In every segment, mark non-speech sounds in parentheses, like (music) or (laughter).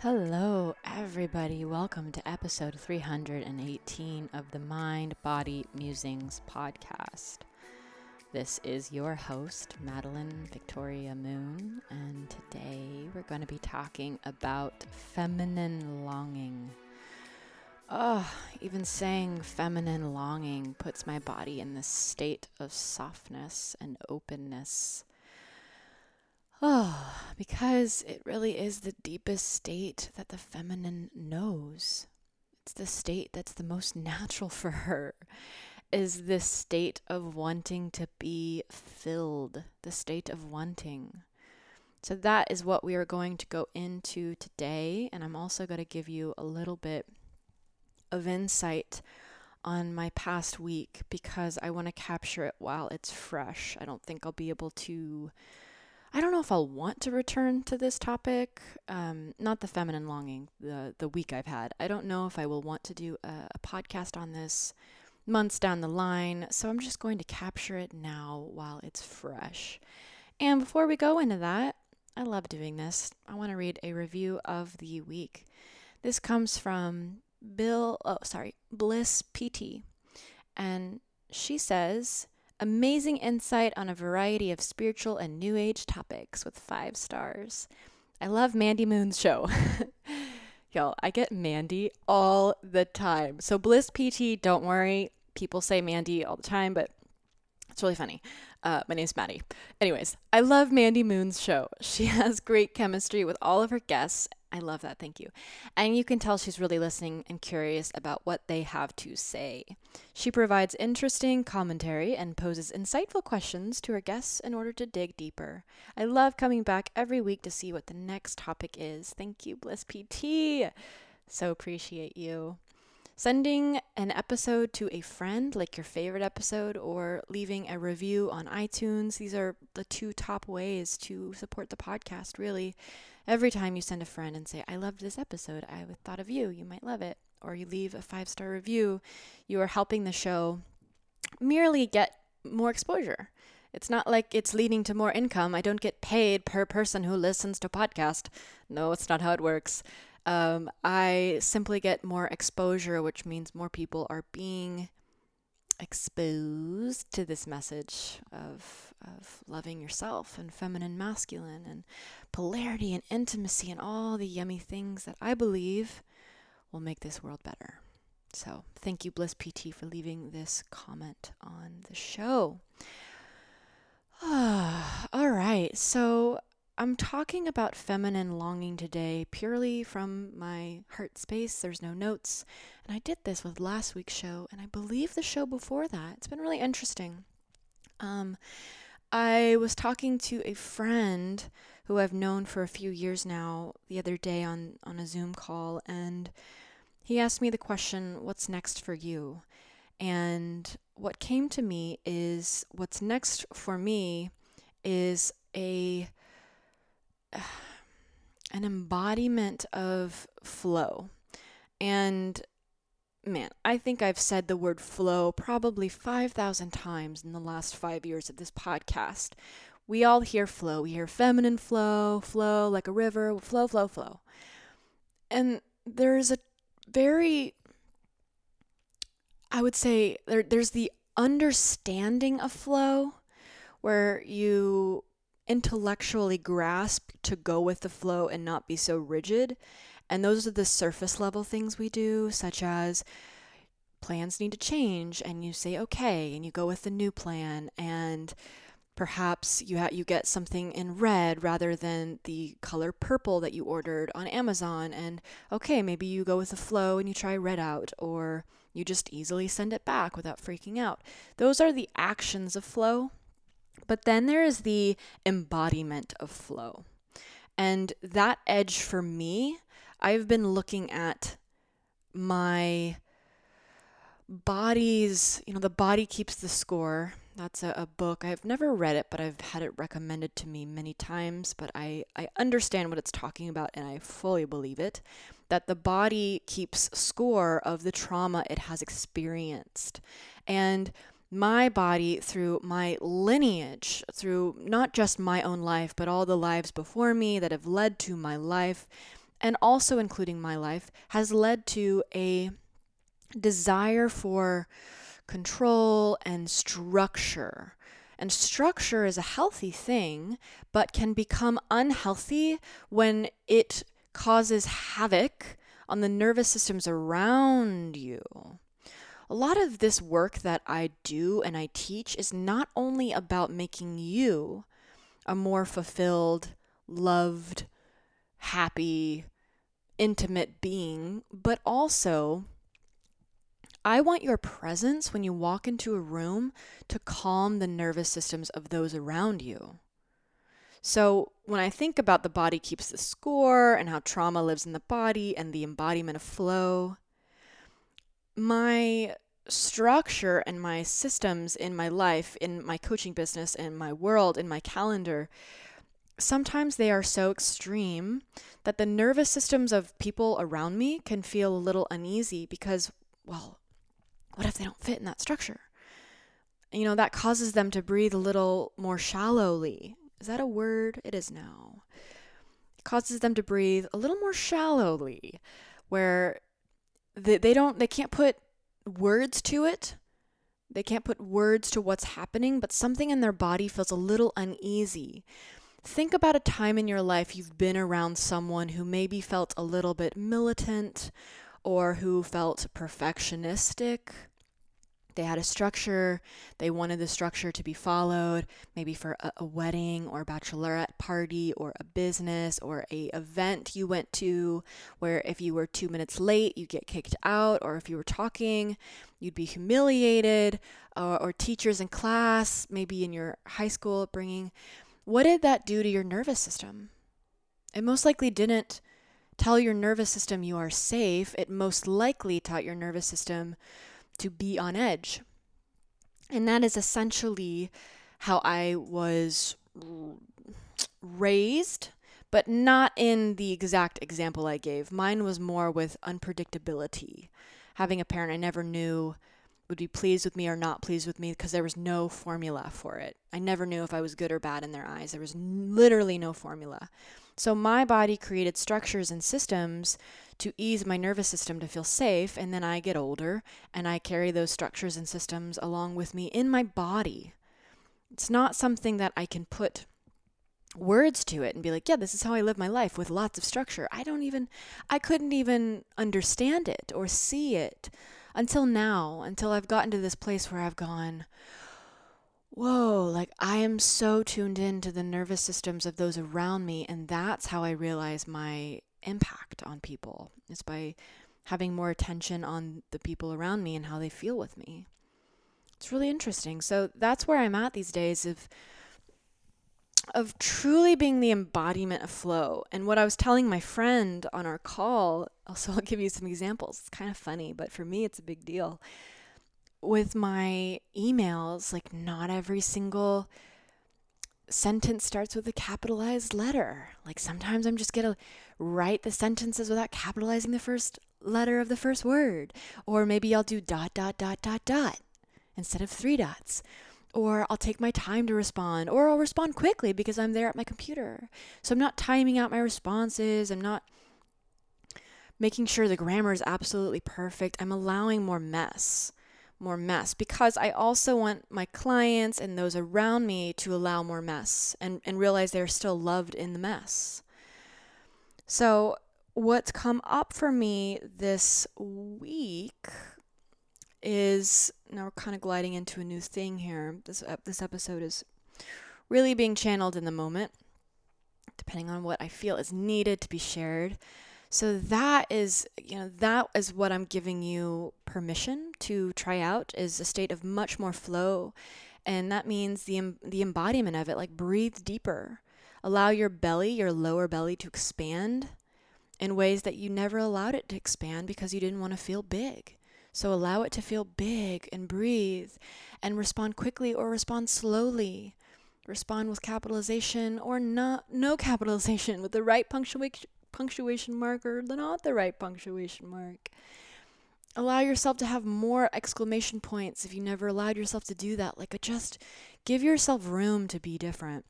Hello, everybody. Welcome to episode 318 of the Mind Body Musings podcast. This is your host, Madeline Victoria Moon, and today we're going to be talking about feminine longing. Oh, even saying feminine longing puts my body in this state of softness and openness. Oh, because it really is the deepest state that the feminine knows. It's the state that's the most natural for her. Is this state of wanting to be filled, the state of wanting. So, that is what we are going to go into today. And I'm also going to give you a little bit of insight on my past week because I want to capture it while it's fresh. I don't think I'll be able to I don't know if I'll want to return to this topic. Um, not the feminine longing, the the week I've had. I don't know if I will want to do a, a podcast on this months down the line. So I'm just going to capture it now while it's fresh. And before we go into that, I love doing this. I want to read a review of the week. This comes from Bill. Oh, sorry, Bliss PT, and she says. Amazing insight on a variety of spiritual and new age topics with five stars. I love Mandy Moon's show. (laughs) Y'all, I get Mandy all the time. So, Bliss PT, don't worry. People say Mandy all the time, but it's really funny. Uh, my name's Maddie. Anyways, I love Mandy Moon's show. (laughs) She has great chemistry with all of her guests, I love that. Thank you. And you can tell she's really listening and curious about what they have to say. She provides interesting commentary and poses insightful questions to her guests in order to dig deeper. I love coming back every week to see what the next topic is. Thank you, Bliss PT. So appreciate you. Sending an episode to a friend, like your favorite episode, or leaving a review on iTunes. These are the two top ways to support the podcast, really. Every time you send a friend and say, I loved this episode, I thought of you, you might love it, or you leave a five star review, you are helping the show merely get more exposure. It's not like it's leading to more income. I don't get paid per person who listens to podcast. No, it's not how it works um, I simply get more exposure, which means more people are being exposed to this message of of loving yourself and feminine masculine and polarity and intimacy and all the yummy things that I believe will make this world better. So, thank you Bliss PT for leaving this comment on the show. (sighs) all right. So, I'm talking about feminine longing today purely from my heart space. There's no notes. And I did this with last week's show, and I believe the show before that. It's been really interesting. Um, I was talking to a friend who I've known for a few years now the other day on, on a Zoom call, and he asked me the question, What's next for you? And what came to me is what's next for me is a (sighs) an embodiment of flow. And man, I think I've said the word flow probably 5,000 times in the last five years of this podcast. We all hear flow. We hear feminine flow, flow like a river, flow, flow, flow. And there's a very, I would say, there, there's the understanding of flow where you intellectually grasp to go with the flow and not be so rigid. And those are the surface level things we do, such as plans need to change and you say okay and you go with the new plan and perhaps you ha- you get something in red rather than the color purple that you ordered on Amazon and okay maybe you go with the flow and you try red out or you just easily send it back without freaking out those are the actions of flow but then there is the embodiment of flow. And that edge for me, I've been looking at my body's, you know, the body keeps the score. That's a, a, book. I've never read it, but I've had it recommended to me many times. But I, I understand what it's talking about and I fully believe it. that the body keeps score of the trauma it has experienced. And my body, through my lineage, through not just my own life, but all the lives before me that have led to my life, and also including my life, has led to a desire for control and structure. And structure is a healthy thing, but can become unhealthy when it causes havoc on the nervous systems around you. A lot of this work that I do and I teach is not only about making you a more fulfilled, loved, happy, intimate being, but also I want your presence when you walk into a room to calm the nervous systems of those around you. So, when I think about the body keeps the score and how trauma lives in the body and the embodiment of flow, my structure and my systems in my life, in my coaching business, in my world, in my calendar, sometimes they are so extreme that the nervous systems of people around me can feel a little uneasy because, well, what if they don't fit in that structure? You know, that causes them to breathe a little more shallowly. Is that a word? It is now. It causes them to breathe a little more shallowly, where they, they don't, they can't put words to it. They can't put words to what's happening, but something in their body feels a little uneasy. Think about a time in your life you've been around someone who maybe felt a little bit militant or who felt perfectionistic. They had a structure, they wanted the structure to be followed, maybe for a, a, wedding or a bachelorette party or a business or a event you went to where if you were 2 minutes late, you get kicked out or if you were talking, you'd be humiliated or, or teachers in class, maybe in your high school upbringing. What did that do to your nervous system? It most likely didn't tell your nervous system you are safe, it most likely taught your nervous system to be on edge. And that is essentially how I was raised, but not in the exact example I gave. Mine was more with unpredictability. Having a parent I never knew would be pleased with me or not pleased with me because there was no formula for it. I never knew if I was good or bad in their eyes. There was literally no formula. So my body created structures and systems to ease my nervous system to feel safe. And then I get older and I carry those structures and systems along with me in my body. It's not something that I can put words to it and be like, yeah, this is how I live my life with lots of structure. I don't even, I couldn't even understand it or see it until now, until I've gotten to this place where I've gone, whoa, like I am so tuned in to the nervous systems of those around me. And that's how I realize my impact on people is by having more attention on the people around me and how they feel with me. It's really interesting. So that's where I'm at these days of of truly being the embodiment of flow. And what I was telling my friend on our call, (laughs) also I'll give you some examples. It's kind of funny, but for me it's a big deal with my emails, like not every single sentence starts with a capitalized letter. Like sometimes I'm just going to write the sentences without capitalizing the first letter of the first word. Or maybe I'll do dot, dot, dot, dot, dot instead of three dots. Or I'll take my time to respond, or I'll respond quickly because I'm there at my computer. So I'm not timing out my responses. I'm not making sure the grammar is absolutely perfect. I'm allowing more mess more mess because I also want my clients and those around me to allow more mess and, and realize they're still loved in the mess. So, what's come up for me this week is now we're kind of gliding into a new thing here. This, uh, this episode is really being channeled in the moment, depending on what I feel is needed to be shared. So that is, you know, that is what I'm giving you permission to try out is a state of much more flow. And that means the the embodiment of it, like breathe deeper. Allow your belly, your lower belly to expand in ways that you never allowed it to expand because you didn't want to feel big. So allow it to feel big and breathe and respond quickly or respond slowly. Respond with capitalization or not no capitalization (laughs) with the right punctuation punctuation mark or not the right punctuation mark. Allow yourself to have more exclamation points if you never allowed yourself to do that. Like, just give yourself room to be different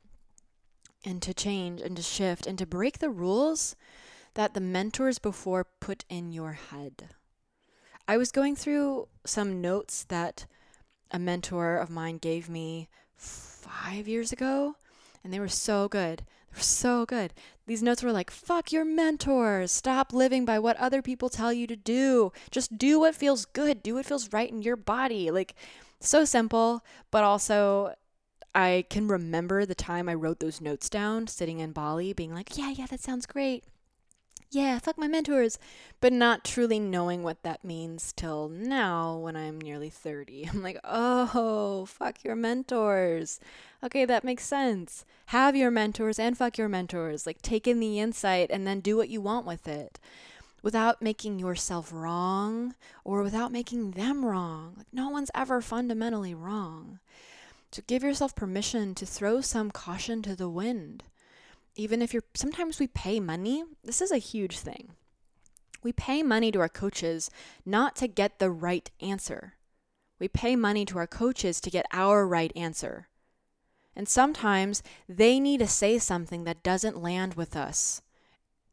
and to change and to shift and to break the rules that the mentors before put in your head. I was going through some notes that a mentor of mine gave me five years ago, and they were so good. They were so good. These notes were like, fuck your mentors. Stop living by what other people tell you to do. Just do what feels good. Do what feels right in your body. Like, so simple, but also I can remember the time I wrote those notes down sitting in Bali, being like, yeah, yeah, that sounds great yeah, fuck my mentors, but not truly knowing what that means till now when I'm nearly 30. (laughs) I'm like, oh, fuck your mentors. Okay, that makes sense. Have your mentors and fuck your mentors. Like, take in the insight and then do what you want with it without making yourself wrong or without making them wrong. Like, no one's ever fundamentally wrong. So, give yourself permission to throw some caution to the wind even if you're sometimes we pay money. This is a huge thing. We pay money to our coaches not to get the right answer. We pay money to our coaches to get our right answer. And sometimes they need to say something that doesn't land with us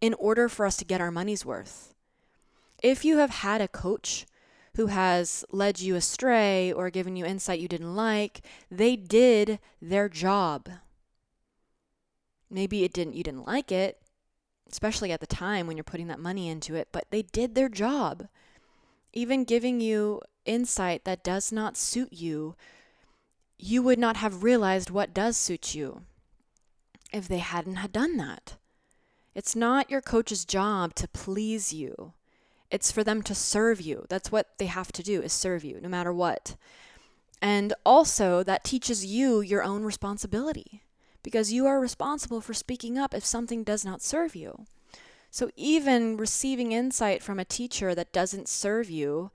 in order for us to get our money's worth. If you have had a coach who has led you astray or given you insight you didn't like, they did their job. Maybe it didn't you didn't like it, especially at the time when you're putting that money into it, but they did their job. Even giving you insight that does not suit you, you would not have realized what does suit you if they hadn't had done that. It's not your coach's job to please you. It's for them to serve you. That's what they have to do is serve you no matter what. And also that teaches you your own responsibility because you are responsible for speaking up if something does not serve you. So, even receiving insight from a teacher that doesn't serve you,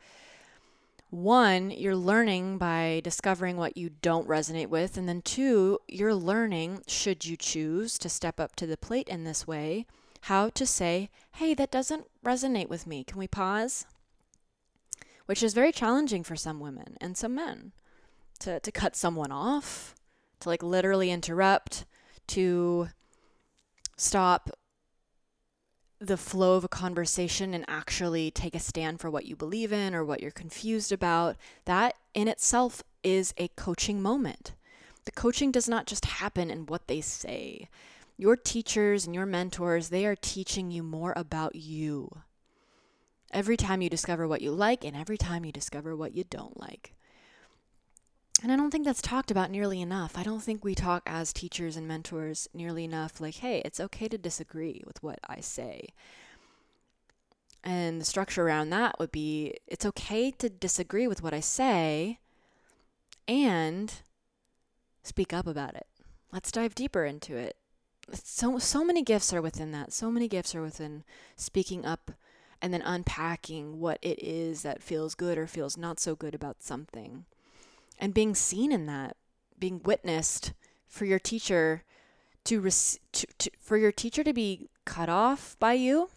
one, you're learning by discovering what you don't resonate with. And then two, you're learning, should you choose to step up to the plate in this way, how to say, hey, that doesn't resonate with me. Can we pause? Which is very challenging for some women and some men to, to cut someone off, to like literally interrupt, to stop the flow of a conversation and actually take a stand for what you believe in or what you're confused about, that in itself is a coaching moment. The coaching does not just happen in what they say. Your teachers and your mentors, they are teaching you more about you. Every time you discover what you like and every time you discover what you don't like. And I don't think that's talked about nearly enough. I don't think we talk as teachers and mentors nearly enough like, hey, it's okay to disagree with what I say. And the structure around that would be it's okay to disagree with what I say and speak up about it. Let's dive deeper into it. So so many gifts are within that. So many gifts are within speaking up and then unpacking what it is that feels good or feels not so good about something and being seen in that, being witnessed for your teacher to, res- to, to for your teacher to be cut off by you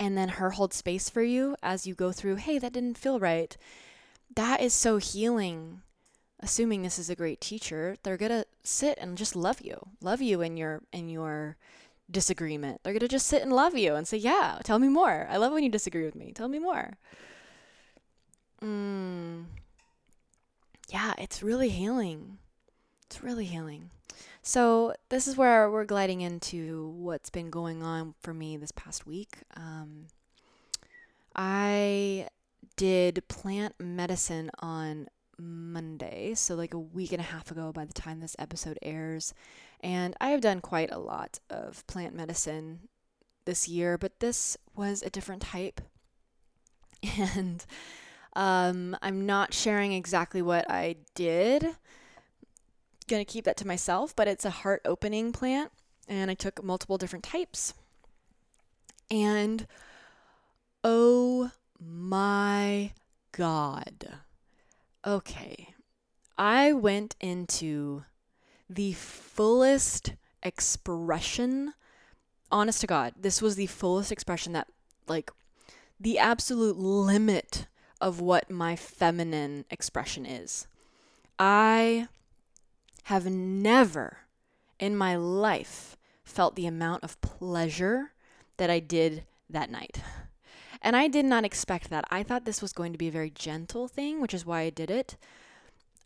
and then her hold space for you as you go through, hey, that didn't feel right. That is so healing. Assuming this is a great teacher, they're going to sit and just love you. Love you in your in your disagreement. They're going to just sit and love you and say, "Yeah, tell me more. I love when you disagree with me. Tell me more." Mm, yeah, it's really healing. It's really healing. So, this is where we're gliding into what's been going on for me this past week. Um, I did plant medicine on Monday, so like a week and a half ago by the time this episode airs. And I have done quite a lot of plant medicine this year, but this was a different type. (laughs) And um, I'm not sharing exactly what I did. Gonna keep that to myself, but it's a heart opening plant, and I took multiple different types. And oh my God. Okay. I went into the fullest expression honest to God, this was the fullest expression that, like, the absolute limit of what my feminine expression is. I have never in my life felt the amount of pleasure that I did that night. And I did not expect that. I thought this was going to be a very gentle thing, which is why I did it.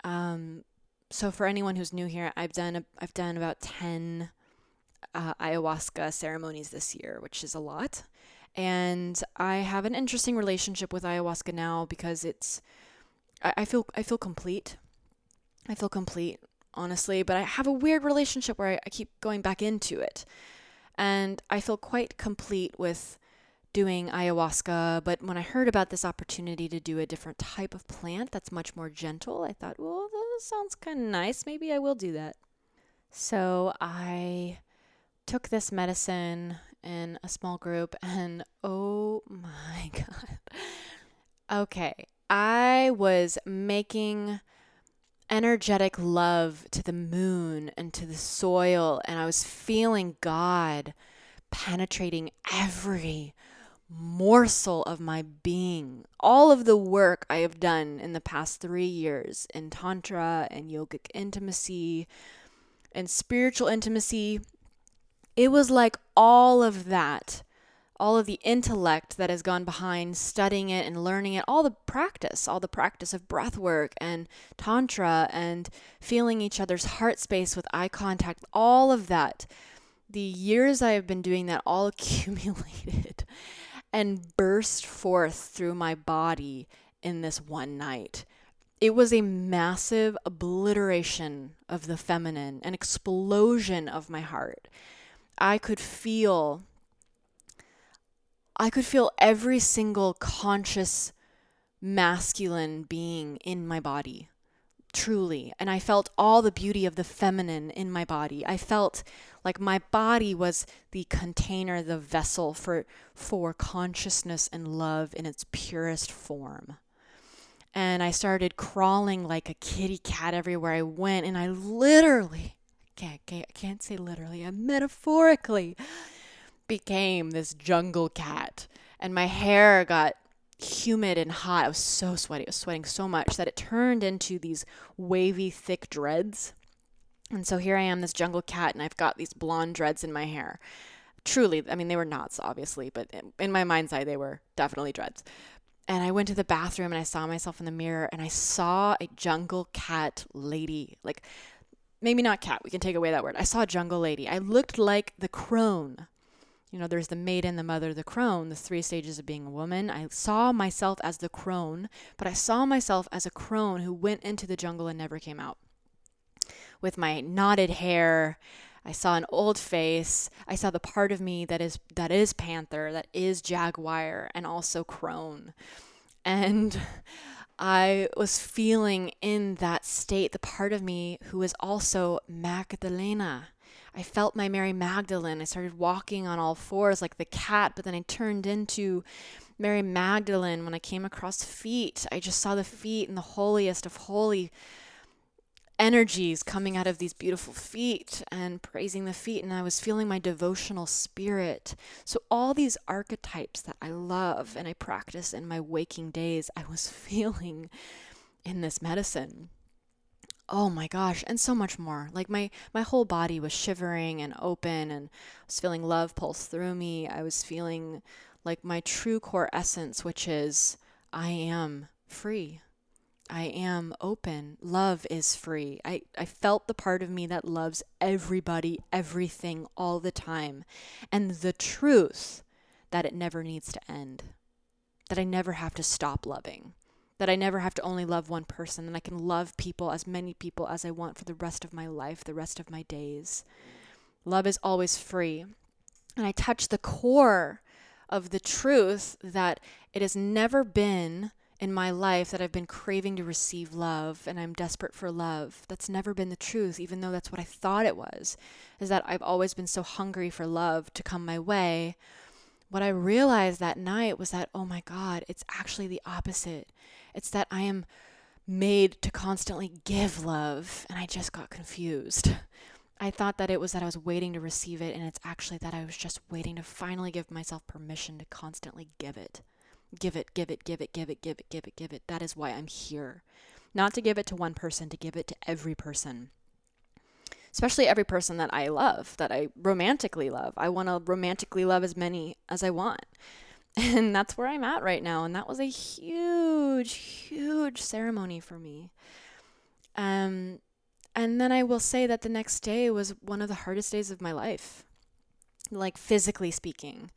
Um, so for anyone who's new here, I've done a, I've done about ten uh, ayahuasca ceremonies this year, which is a lot. And I have an interesting relationship with ayahuasca now because it's I, I feel I feel complete. I feel complete, honestly, but I have a weird relationship where I, I keep going back into it. And I feel quite complete with doing ayahuasca, but when I heard about this opportunity to do a different type of plant that's much more gentle, I thought, well, that sounds kind of nice. Maybe I will do that. So I took this medicine in a small group, (laughs) and oh my (laughs) God. Okay, I was making energetic love to the moon and to the soil, and I was feeling God penetrating every morsel of my being. All of the work I have done in the past three years in Tantra and yogic intimacy and spiritual intimacy, it was like all of that, all of the intellect that has gone behind studying it and learning it, all the practice, all the practice of breath work and Tantra and feeling each other's heart space with eye contact, all of that. The years I have been doing that all (laughs) accumulated and burst forth through my body in this one night. It was a massive obliteration of the feminine, an explosion of my heart. I could feel I could feel every single conscious masculine being in my body truly. And i felt all the beauty of the feminine in my body. I felt like my body was the container the vessel for for consciousness and love in its purest form. And i started crawling like a kitty cat everywhere i went. And i literally can't, can't, I can't say literally i metaphorically became this jungle cat and my hair got humid and hot. I was so sweaty. I was sweating so much that it turned into these wavy, thick dreads. And so here I am, this jungle cat, and I've got these blonde dreads in my hair. Truly, I mean, they were knots, obviously, but in my mind's eye, they were definitely dreads. And I went to the bathroom and I saw myself in the mirror and I saw a jungle cat lady. Like, maybe not cat, we can take away that word. I saw a jungle lady. I looked like the crone you know, there's the maiden, the mother, the crone, the three stages of being a woman. I saw myself as the crone, but I saw myself as a crone who went into the jungle and never came out. With my knotted hair, I saw an old face. I saw the part of me that is that is panther, that is jaguar, and also crone. And (laughs) I was feeling in that state the part of me who was also Magdalena I felt my Mary Magdalene. I started walking on all fours like the cat, but then I turned into Mary Magdalene when I came across feet. I just saw the feet and the holiest of holy energies coming out of these beautiful feet and praising the feet and I was feeling my devotional spirit. So all these archetypes that I love and I practice in my waking days, I was (laughs) feeling in this medicine. Oh my gosh and so much more. Like my my whole body was shivering and open and I was feeling love pulse through me. I was feeling like my true core essence which is i am free i am open. Love is free. I i felt the part of me that loves everybody everything all the time. And the truth that it never needs to end. That i never have to stop loving. That I never have to only love one person. And I can love people as many people as I want for the rest of my life, the rest of my days. Love is always free. And I touch the core of the truth that it has never been in my life that I've been craving to receive love and I'm desperate for love. That's never been the truth, even though that's what I thought it was, is that I've always been so hungry for love to come my way. What I realized that night was that, oh my God, it's actually the opposite. It's that I am made to constantly give love, and I just got confused. I thought that it was that I was waiting to receive it, and it's actually that I was just waiting to finally give myself permission to constantly give it. Give it, give it, give it, give it, give it, give it, give it. That is why I'm here. Not to give it to one person, to give it to every person. Especially every person that I love, that I romantically love. I want to romantically love as many as I want. (laughs) And that's where I'm at right now. And that was a huge, huge ceremony for me. Um, and then I will say that the next day was one of the hardest days of my life, like physically speaking.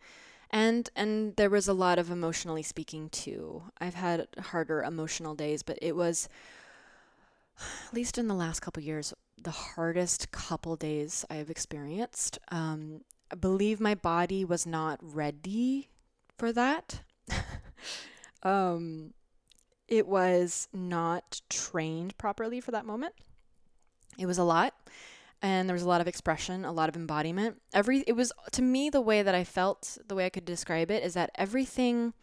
And and there was a lot of emotionally speaking too. I've had harder emotional days, but it was (sighs) at least in the last couple years the hardest couple days I've experienced. Um, I believe my body was not ready for that. (laughs) um, it was not trained properly for that moment. It was a lot and there was a lot of expression, a lot of embodiment. Every it was to me the way that I felt, the way I could describe it is that everything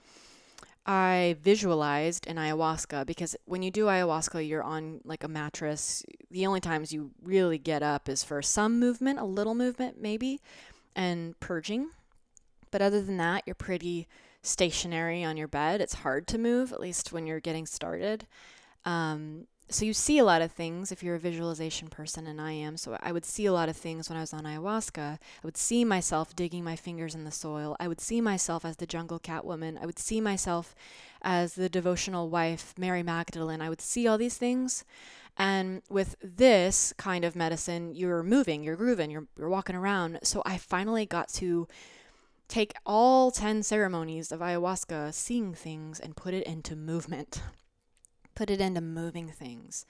I visualized in ayahuasca because when you do ayahuasca, you're on like a mattress. The only times you really get up is for some movement, a little movement maybe, and purging. But other than that, you're pretty stationary on your bed. It's hard to move, at least when you're getting started. Um, so you see a lot of things if you're a visualization person and I am. So I would see a lot of things when I was on ayahuasca. I would see myself digging my fingers in the soil. I would see myself as the jungle cat woman. I would see myself as the devotional wife, Mary Magdalene. I would see all these things. And with this kind of medicine, you're moving, you're grooving, you're, you're walking around. So I finally got to take all 10 ceremonies of ayahuasca, seeing things, and put it into movement put it into moving things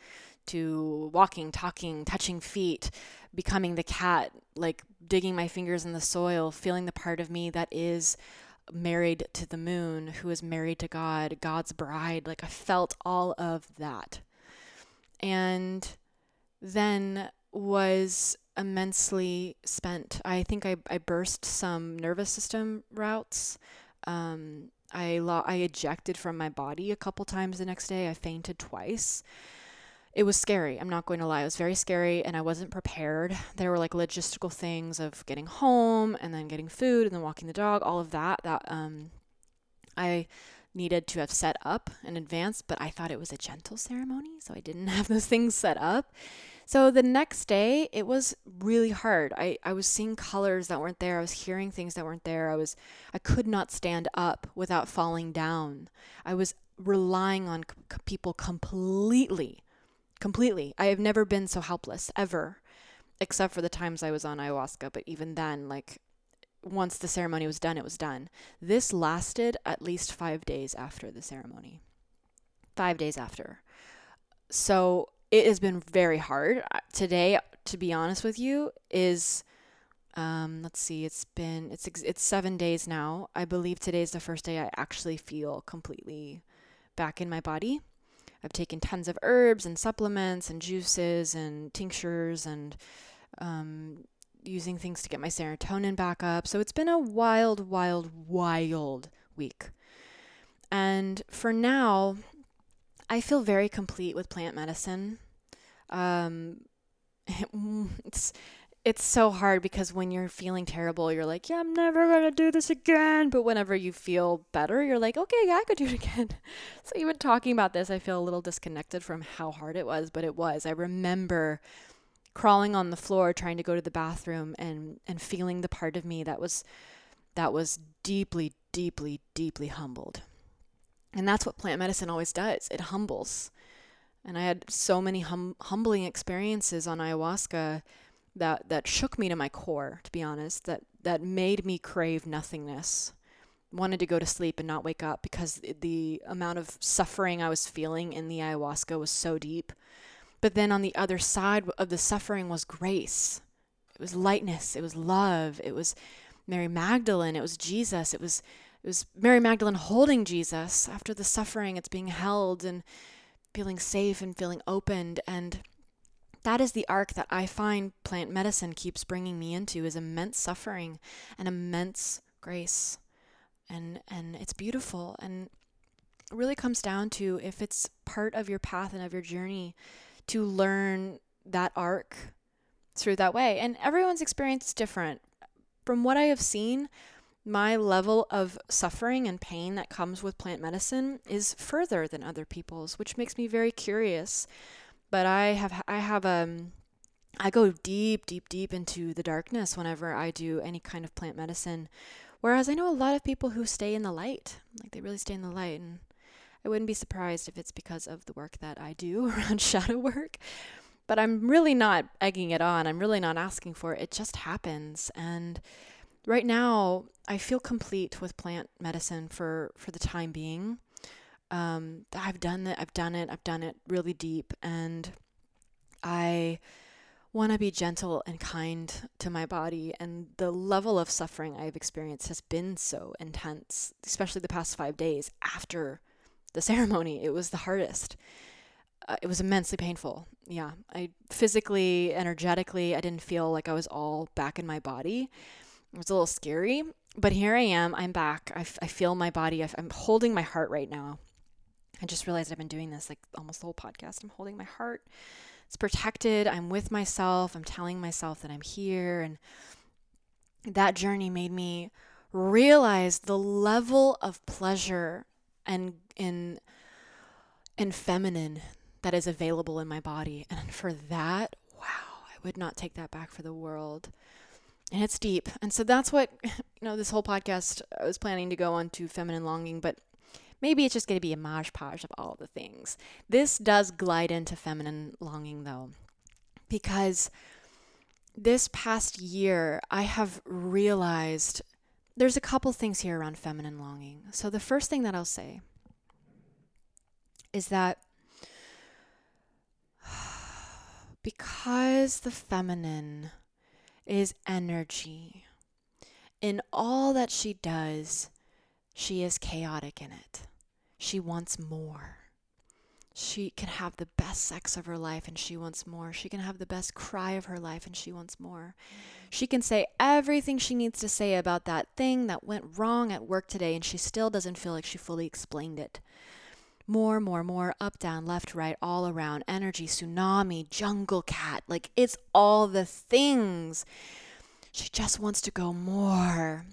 to walking, talking, touching feet, becoming the cat, like digging my fingers in the soil, feeling the part of me that is married to the moon, who is married to God, God's bride. Like I felt all of that. And then was immensely spent. I think I, I burst some nervous system routes. Um, I lo- I ejected from my body a couple times the next day. I fainted twice. It was scary. I'm not going to lie. It was very scary and I wasn't prepared. There were like logistical things of getting home and then getting food and then walking the dog, all of that that um I needed to have set up in advance, but I thought it was a gentle ceremony, so I didn't (laughs) have those things set up. So the next day, it was really hard. I, I was seeing colors that weren't there. I was hearing things that weren't there. I was I could not stand up without falling down. I was relying on c- people completely. Completely. I have never been so helpless ever, except for the times I was on ayahuasca, but even then like once the ceremony was done, it was done. This lasted at least 5 days after the ceremony. 5 days after. So it has been very hard. Today, to be honest with you, is um, let's see, it's been it's it's seven days now. I believe today is the first day I actually feel completely back in my body. I've taken tons of herbs and supplements and juices and tinctures and um, using things to get my serotonin back up. So it's been a wild, wild, wild week. And for now, I feel very complete with plant medicine. Um, (laughs) it's it's so hard because when you're feeling terrible, you're like, yeah, I'm never gonna do this again. But whenever you feel better, you're like, okay, yeah, I could do it (laughs) again. So even talking about this, I feel a little disconnected from how hard it was, but it was. I remember crawling on the floor trying to go to the bathroom and and feeling the part of me that was that was deeply, deeply, deeply humbled. And that's what plant medicine always does it humbles. And I had so many hum- humbling experiences on ayahuasca that, that shook me to my core, to be honest, that, that made me crave nothingness. Wanted to go to sleep and not wake up because the amount of suffering I was feeling in the ayahuasca was so deep. But then on the other side of the suffering was grace. It was lightness. It was love. It was Mary Magdalene. It was Jesus. It was it was Mary Magdalene holding Jesus after the suffering. It's being held and feeling safe and feeling opened. And that is the arc that I find plant medicine keeps bringing me into is immense suffering and immense grace. And, and it's beautiful. And it really comes down to if it's part of your path and of your journey to learn that arc through that way. And everyone's experience is different. From what I have seen, my level of suffering and pain that comes with plant medicine is further than other people's, which makes me very curious. But I have I have um I go deep, deep, deep into the darkness whenever I do any kind of plant medicine. Whereas I know a lot of people who stay in the light, like they really stay in the light. And I wouldn't be surprised if it's because of the work that I do (laughs) around shadow work. But I'm really not egging it on. I'm really not asking for it. It just happens. And right now, I feel complete with plant medicine for, for the time being. Um, I've done it. I've done it. I've done it really deep. And I want to be gentle and kind to my body. And the level of suffering I've experienced has been so intense, especially the past five days after the ceremony. It was the hardest. Uh, it was immensely painful. Yeah. I physically, energetically, I didn't feel like I was all back in my body. It was a little scary. But here I am. I'm back. I, f- I feel my body. i f- I'm holding my heart right now. I just realized I've been doing this like almost the whole podcast. I'm holding my heart it's protected. I'm with myself. I'm telling myself that I'm here. And that journey made me realize the level of pleasure and in and feminine that is available in my body. And for that, wow, I would not take that back for the world. And it's deep. And so that's what, (laughs) you know, this whole podcast I was planning to go on to feminine longing, but Maybe it's just going to be a mosh podge of all the things. This does glide into feminine longing, though, because this past year I have realized there's a couple things here around feminine longing. So, the first thing that I'll say is that (sighs) because the feminine is energy, in all that she does, she is chaotic in it. She wants more. She can have the best sex of her life and she wants more. She can have the best cry of her life and she wants more. She can say everything she needs to say about that thing that went wrong at work today and she still doesn't feel like she fully explained it. More, more, more, up, down, left, right, all around, energy, tsunami, jungle cat. Like it's all the things. She just wants to go more.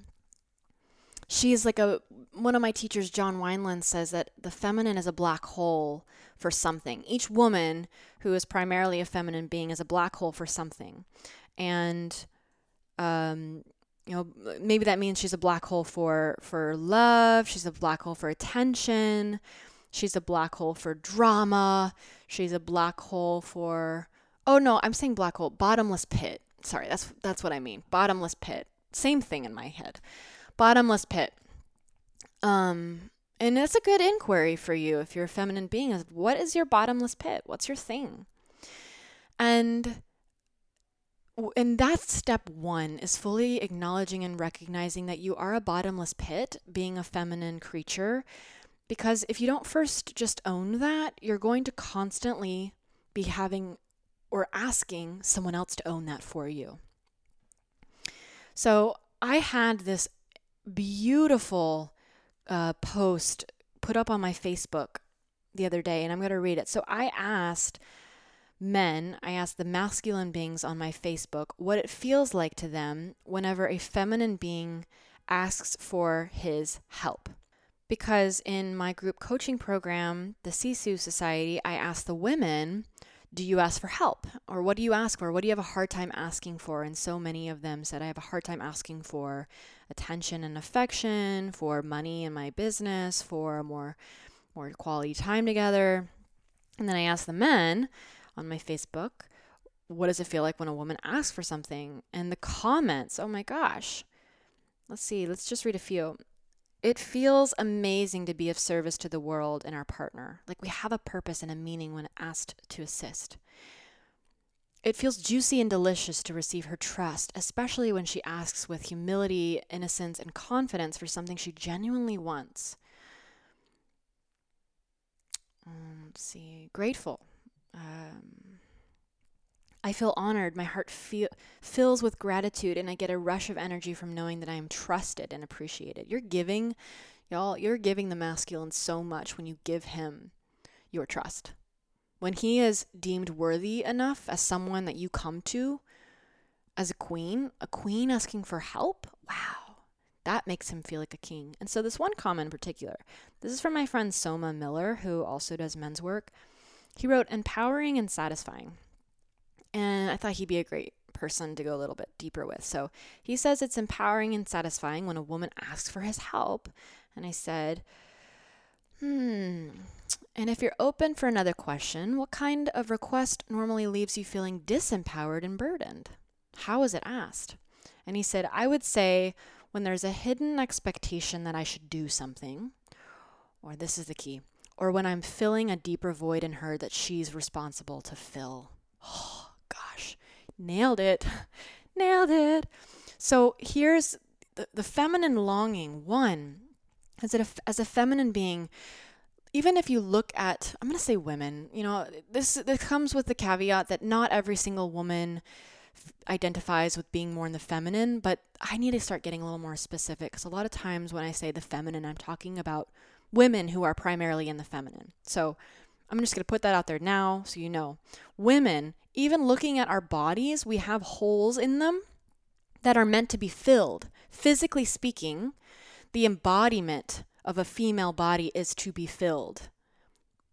She is like a one of my teachers john wineland says that the feminine is a black hole for something. Each woman who is primarily a feminine being is a black hole for something. And um you know maybe that means she's a black hole for for love. She's a black hole for attention she's a black hole for drama she's a black hole for oh no i'm saying black hole bottomless pit sorry that's that's what i mean bottomless pit same thing in my head bottomless pit. Um, and that's a good inquiry for you if you're a feminine being is what is your bottomless pit? What's your thing? And and that's step 1 is fully acknowledging and recognizing that you are a bottomless pit, being a feminine creature. Because if you don't first just own that, you're going to constantly be having or asking someone else to own that for you. So I had this beautiful uh, post put up on my Facebook the other day, and I'm going to read it. So I asked men, I asked the masculine beings on my Facebook what it feels like to them whenever a feminine being asks for his help. Because in my group coaching program, the Sisu Society, I asked the women do you ask for help? Or what do you ask for? What do you have a hard time asking for? And so many of them said, I have a hard time asking for attention and affection, for money in my business, for more, more quality time together. And then I asked the men on my Facebook, what does it feel like when a woman asks for something? And the comments, oh my gosh. Let's see, let's just read a few it feels amazing to be of service to the world and our partner. Like we have a purpose and a meaning when asked to assist. It feels juicy and delicious to receive her trust, especially when she asks with humility, innocence, and confidence for something she genuinely wants. Um, let's see, grateful. Um, I feel honored. My heart feel, fills with gratitude, and I get a rush of energy from knowing that I am trusted and appreciated. You're giving, y'all, you're giving the masculine so much when you give him your trust. When he is deemed worthy enough as someone that you come to as a queen, a queen asking for help. Wow. That makes him feel like a king. And so, this one comment in particular, this is from my friend Soma Miller, who also does men's work. He wrote, empowering and satisfying. And I thought he'd be a great person to go a little bit deeper with. So he says it's empowering and satisfying when a woman asks for his help. And I said, hmm. And if you're open for another question, what kind of request normally leaves you feeling disempowered and burdened? How is it asked? And he said, I would say when there's a hidden expectation that I should do something, or this is the key, or when I'm filling a deeper void in her that she's responsible to fill. (sighs) Nailed it. (laughs) nailed it. So here's the, the feminine longing. One, as a, as a feminine being, even if you look at, I'm going to say women, you know, this, this comes with the caveat that not every single woman identifies with being more in the feminine, but I need to start getting a little more specific because a lot of times when I say the feminine, I'm talking about women who are primarily in the feminine. So I'm just going to put that out there now so you know. Women, even looking at our bodies, we have holes in them that are meant to be filled. Physically speaking, the embodiment of a female body is to be filled.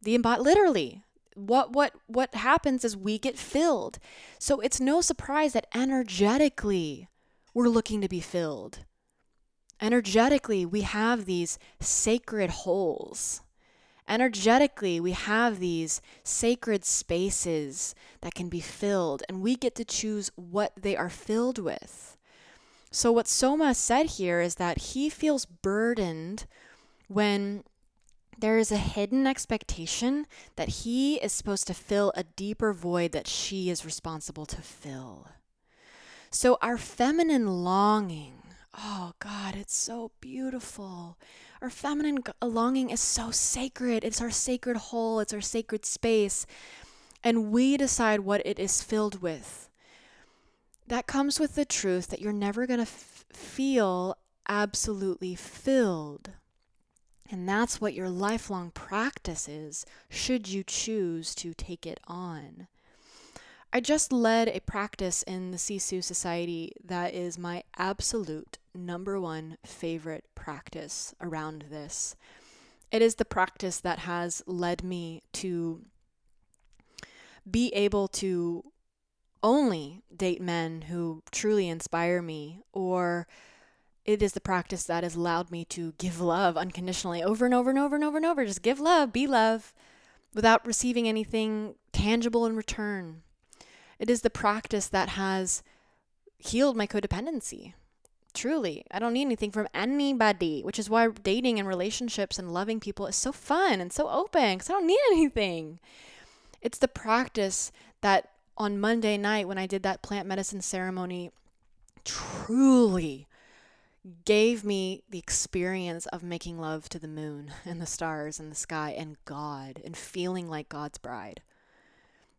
The embod literally what what what happens is we get filled. So it's no surprise that energetically we're looking to be filled. Energetically, we have these sacred holes. Energetically, we have these sacred spaces that can be filled, and we get to choose what they are filled with. So, what Soma said here is that he feels burdened when there is a hidden expectation that he is supposed to fill a deeper void that she is responsible to fill. So, our feminine longing Oh God, it's so beautiful. Our feminine uh, longing is so sacred. It's our sacred hole, it's our sacred space. And we decide what it is filled with. That comes with the truth that you're never going to f- feel absolutely filled. And that's what your lifelong practice is, should you choose to take it on. I just led a practice in the Sisu Society that is my absolute number one favorite practice around this. It is the practice that has led me to be able to only date men who truly inspire me, or it is the practice that has allowed me to give love unconditionally over and over and over and over and over. Just give love, be love, without receiving anything tangible in return. It is the practice that has healed my codependency. Truly, I don't need anything from anybody, which is why dating and relationships and loving people is so fun and so open because I don't need (laughs) anything. It's the practice that on Monday night when I did that plant medicine ceremony truly gave me the experience of making love to the moon and the stars and the sky and God and feeling like God's bride.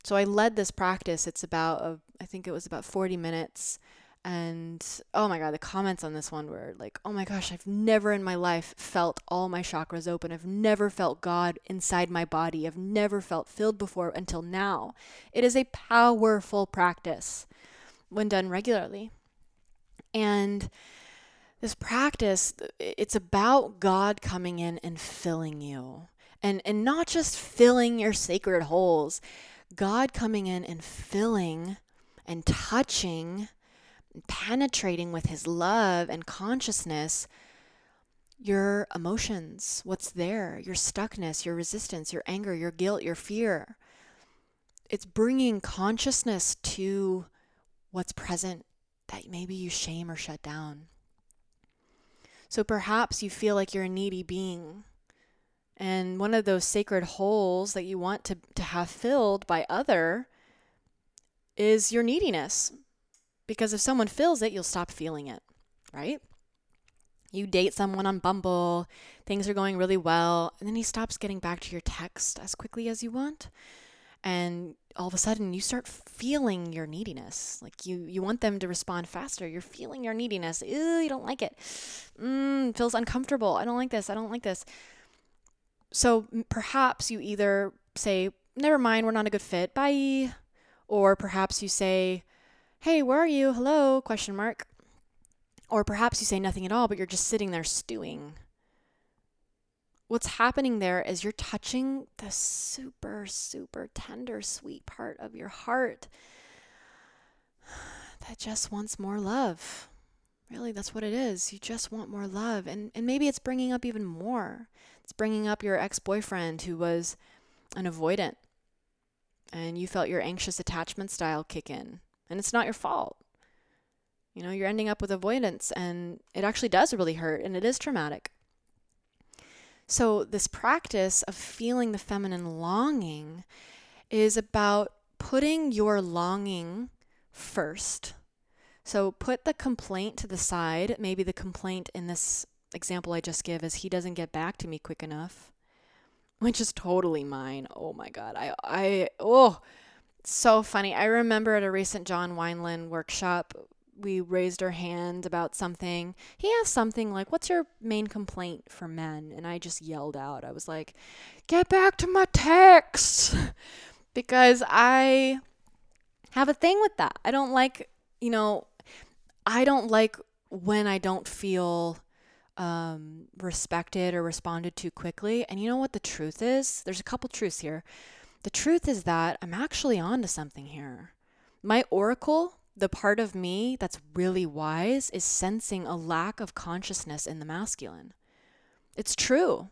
So I led this practice. It's about, a, I think it was about 40 minutes. And oh my God, the comments on this one were like, oh my gosh, I've never in my life felt all my chakras open. I've never felt God inside my body. I've never felt filled before until now. It is a powerful practice when done regularly. And this practice, it's about God coming in and filling you. And, and not just filling your sacred holes, God coming in and filling and touching, penetrating with his love and consciousness your emotions, what's there, your stuckness, your resistance, your anger, your guilt, your fear. It's bringing consciousness to what's present that maybe you shame or shut down. So perhaps you feel like you're a needy being and one of those sacred holes that you want to, to have filled by other is your neediness. Because if someone fills it, you'll stop feeling it, right? You date someone on Bumble, things are going really well, and then he stops getting back to your text as quickly as you want. And all of a sudden you start feeling your neediness. Like you you want them to respond faster. You're feeling your neediness. Ew, you don't like it. Mm, feels uncomfortable. I don't like this. I don't like this. So perhaps you either say, never mind, we're not a good fit, bye. Or perhaps you say, Hey, where are you? Hello? Question mark. Or perhaps you say nothing at all, but you're just sitting there stewing. What's happening there is you're touching the super, super tender, sweet part of your heart (sighs) that just wants more love. Really, that's what it is. You just want more love. And, and maybe it's bringing up even more. It's bringing up your ex boyfriend who was an avoidant and you felt your anxious attachment style kick in. And it's not your fault. You know, you're ending up with avoidance and it actually does really hurt and it is traumatic. So, this practice of feeling the feminine longing is about putting your longing first. So, put the complaint to the side. Maybe the complaint in this example I just give is he doesn't get back to me quick enough, which is totally mine. Oh my God. I, I, oh, so funny. I remember at a recent John Wineland workshop, we raised our hand about something. He asked something like, What's your main complaint for men? And I just yelled out, I was like, Get back to my text. (laughs) because I have a thing with that. I don't like, you know, I don't like when I don't feel um, respected or responded to quickly. And you know what the truth is? There's a couple truths here. The truth is that I'm actually onto something here. My oracle, the part of me that's really wise, is sensing a lack of consciousness in the masculine. It's true.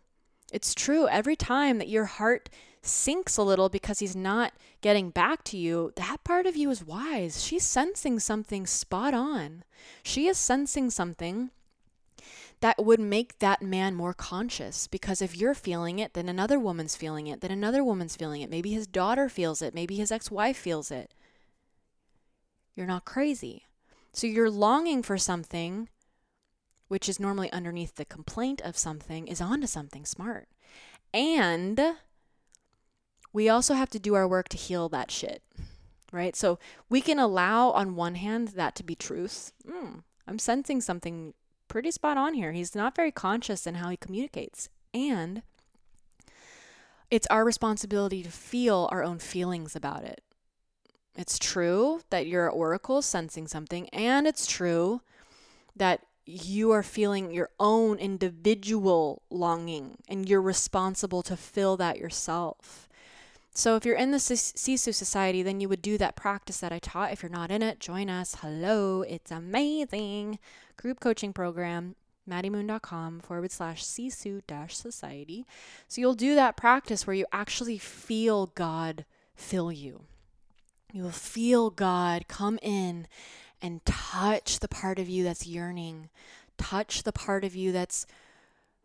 It's true. Every time that your heart sinks a little because he's not getting back to you, that part of you is wise. She's sensing something spot on. She is sensing something that would make that man more conscious because if you're feeling it, then another woman's feeling it, then another woman's feeling it. Maybe his daughter feels it, maybe his ex wife feels it. You're not crazy. So you're longing for something, which is normally underneath the complaint of something, is onto something smart. And we also have to do our work to heal that shit, right? So we can allow, on one hand, that to be truth. Mm, I'm sensing something pretty spot on here. He's not very conscious in how he communicates. And it's our responsibility to feel our own feelings about it. It's true that your oracle is sensing something, and it's true that you are feeling your own individual longing and you're responsible to fill that yourself. So if you're in the Sisu Society, then you would do that practice that I taught. If you're not in it, join us. Hello, it's amazing group coaching program, maddiemoon.com forward slash sisu dash society. So you'll do that practice where you actually feel God fill you. You will feel God come in and touch the part of you that's yearning, touch the part of you that's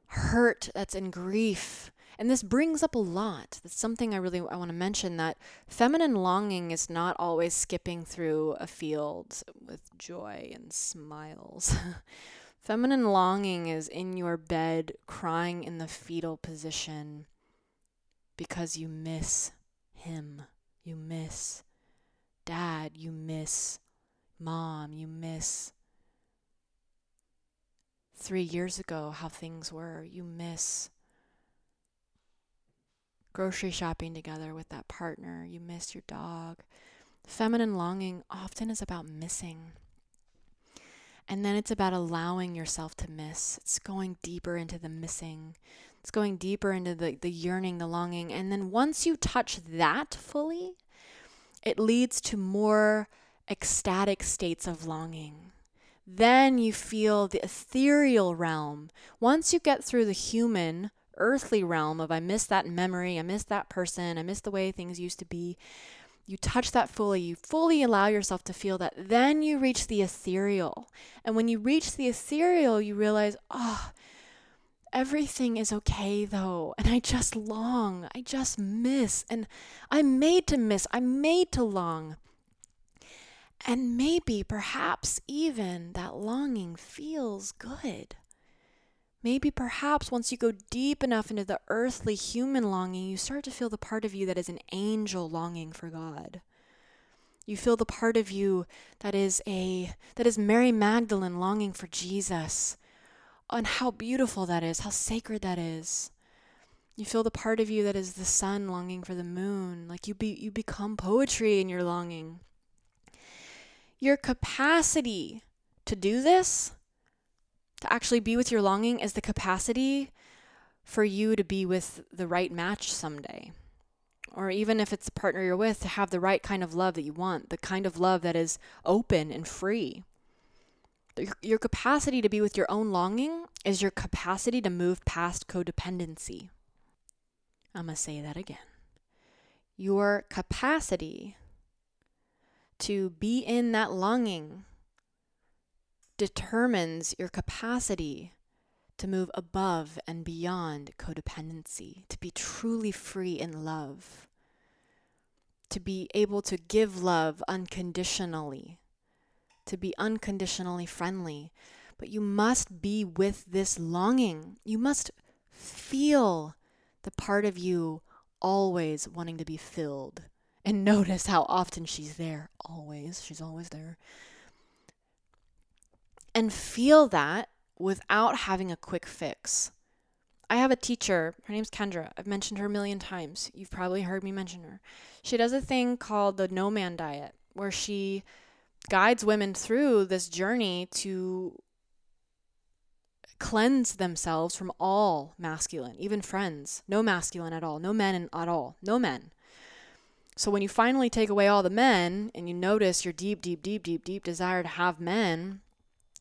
hurt, that's in grief. And this brings up a lot. That's something I really I want to mention that feminine longing is not always skipping through a field with joy and smiles. (laughs) feminine longing is in your bed crying in the fetal position because you miss him. You miss dad, you miss mom, you miss three years ago how things were, you miss grocery shopping together with that partner, you miss your dog. Feminine longing often is about missing. And then it's about allowing yourself to miss. It's going deeper into the missing. It's going deeper into the, the yearning, the longing. And then once you touch that fully, it leads to more ecstatic states of longing. Then you feel the ethereal realm. Once you get through the human, earthly realm of I miss that memory, I miss that person, I miss the way things used to be. You touch that fully, you fully allow yourself to feel that. Then you reach the ethereal. And when you reach the ethereal, you realize, oh, everything is okay though. And I just long, I just miss. And I'm made to miss, I'm made to long. And maybe, perhaps, even that longing feels good. Maybe perhaps once you go deep enough into the earthly human longing, you start to feel the part of you that is an angel longing for God. You feel the part of you that is a that is Mary Magdalene longing for Jesus. And how beautiful that is, how sacred that is. You feel the part of you that is the sun longing for the moon. Like you be you become poetry in your longing. Your capacity to do this, to actually be with your longing, is the capacity for you to be with the right match someday. Or even if it's the partner you're with, to have the right kind of love that you want, the kind of love that is open and free. Your capacity to be with your own longing is your capacity to move past codependency. I'm going to say that again. Your capacity to be in that longing determines your capacity to move above and beyond codependency, to be truly free in love, to be able to give love unconditionally, to be unconditionally friendly. But you must be with this longing. You must feel the part of you always wanting to be filled. And (laughs) notice how often she's there. Always. She's always there. And feel that without having a quick fix. I have a teacher, her name's Kendra. I've mentioned her a million times. You've probably heard me mention her. She does a thing called the no man diet, where she guides women through this journey to cleanse themselves from all masculine, even friends. No masculine at all. No men at all. No men. So when you finally take away all the men and you notice your deep, deep, deep, deep, deep desire to have men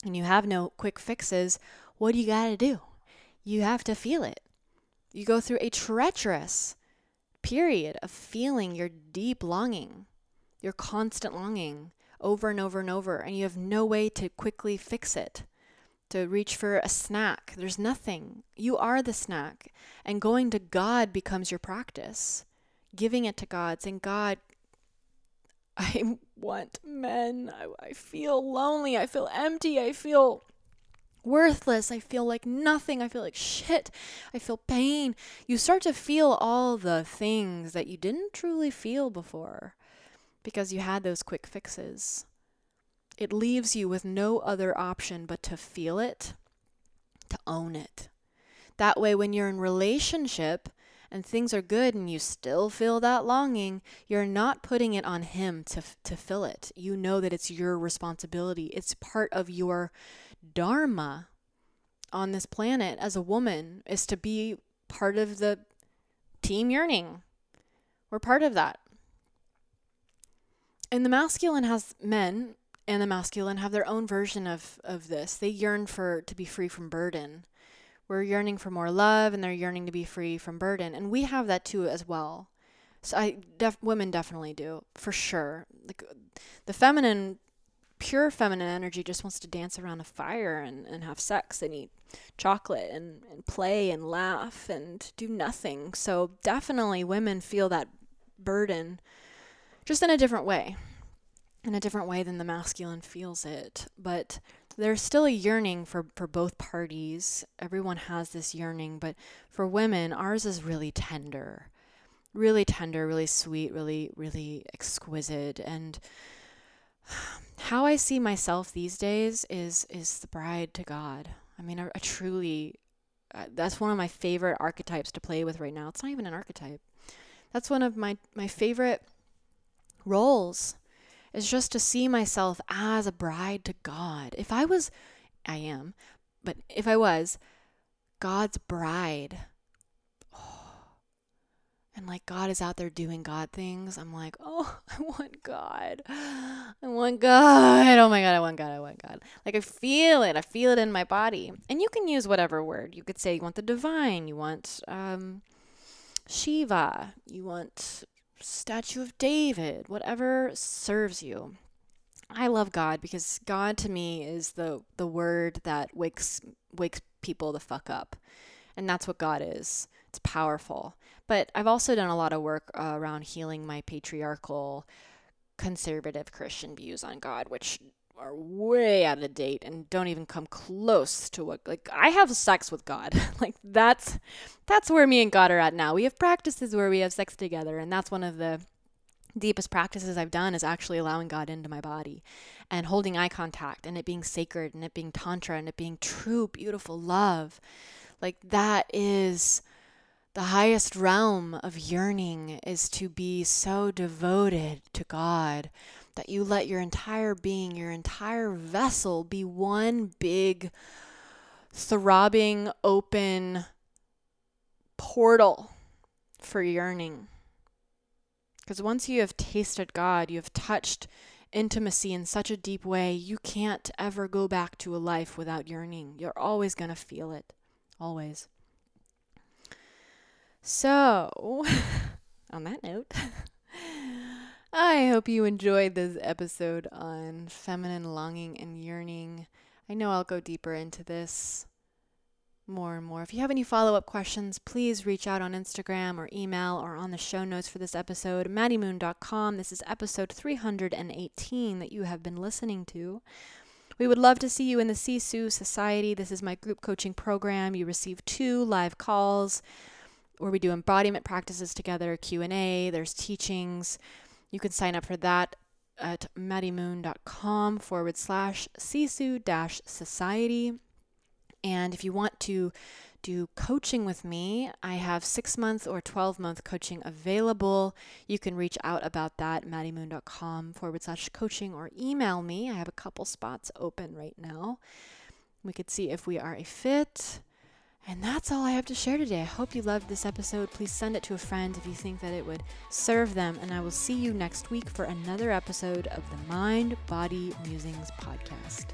and you have no quick fixes, what do you got to do? You have to feel it. You go through a treacherous period of feeling your deep longing, your constant longing over and over and over, and you have no way to quickly fix it to reach for a snack. There's nothing. You are the snack. And going to God becomes your practice. Giving it to God, saying, God, I want men. I, I feel lonely. I feel empty. I feel worthless. I feel like nothing. I feel like shit. I feel pain. You start to feel all the things that you didn't truly feel before because you had those quick fixes it leaves you with no other option but to feel it, to own it. That way, when you're in relationship and things are good and you still feel that longing, you're not putting it on him to, to fill it. You know that it's your responsibility, it's part of your dharma on this planet as a woman is to be part of the team yearning. We're part of that. And the masculine has men and the masculine have their own version of, of this. They yearn for to be free from burden. We're yearning for more love and they're yearning to be free from burden. And we have that too as well. So I def, women definitely do, for sure. Like the feminine pure feminine energy just wants to dance around a fire and, and have sex and eat chocolate and, and play and laugh and do nothing. So definitely women feel that burden just in a different way in a different way than the masculine feels it. But there's still a yearning for, for both parties. Everyone has this yearning, but for women, ours is really tender. Really tender, really sweet, really, really exquisite. And how I see myself these days is is the bride to God. I mean, I, truly, uh, that's one of my favorite archetypes to play with right now. It's not even an archetype. That's one of my my favorite roles is just to see myself as a bride to God. If I was, I am, but if I was God's bride, oh, and like God is out there doing God things, I'm like, oh, (laughs) I want God. I want God. Oh my God, I want God. I want God. Like I feel it. I feel it in my body. And you can use whatever word. You could say you want the divine, you want um, Shiva, you want statue of David, whatever serves you. I love God because God to me is the the word that wakes wakes people the fuck up. And that's what God is. It's powerful. But I've also done a lot of work uh, around healing my patriarchal conservative Christian views on God, which are way out of date and don't even come close to what like I have sex with God. (laughs) like that's that's where me and God are at now. We have practices where we have sex together and that's one of the deepest practices I've done is actually allowing God into my body and holding eye contact and it being sacred and it being tantra and it being true beautiful love. Like that is the highest realm of yearning is to be so devoted to God that you let your entire being, your entire vessel be one big, throbbing, open portal for yearning. Because once you have tasted God, you have touched intimacy in such a deep way, you can't ever go back to a life without yearning. You're always going to feel it. Always. So, (laughs) on that note, (laughs) I hope you enjoyed this episode on feminine longing and yearning. I know I'll go deeper into this more and more. If you have any follow up questions, please reach out on Instagram or email or on the show notes for this episode, maddiemoon.com. This is episode 318 that you have been listening to. We would love to see you in the Sisu Society. This is my group coaching program. You receive two live calls where we do embodiment practices together, Q&A, there's teachings. You can sign up for that at maddiemoon.com forward slash sisu dash society. And if you want to do coaching with me, I have six month or 12 month coaching available. You can reach out about that, maddiemoon.com forward slash coaching, or email me. I have a couple spots open right now. We could see if we are a fit. And that's all I have to share today. I hope you loved this episode. Please send it to a friend if you think that it would serve them. And I will see you next week for another episode of the Mind Body Musings podcast.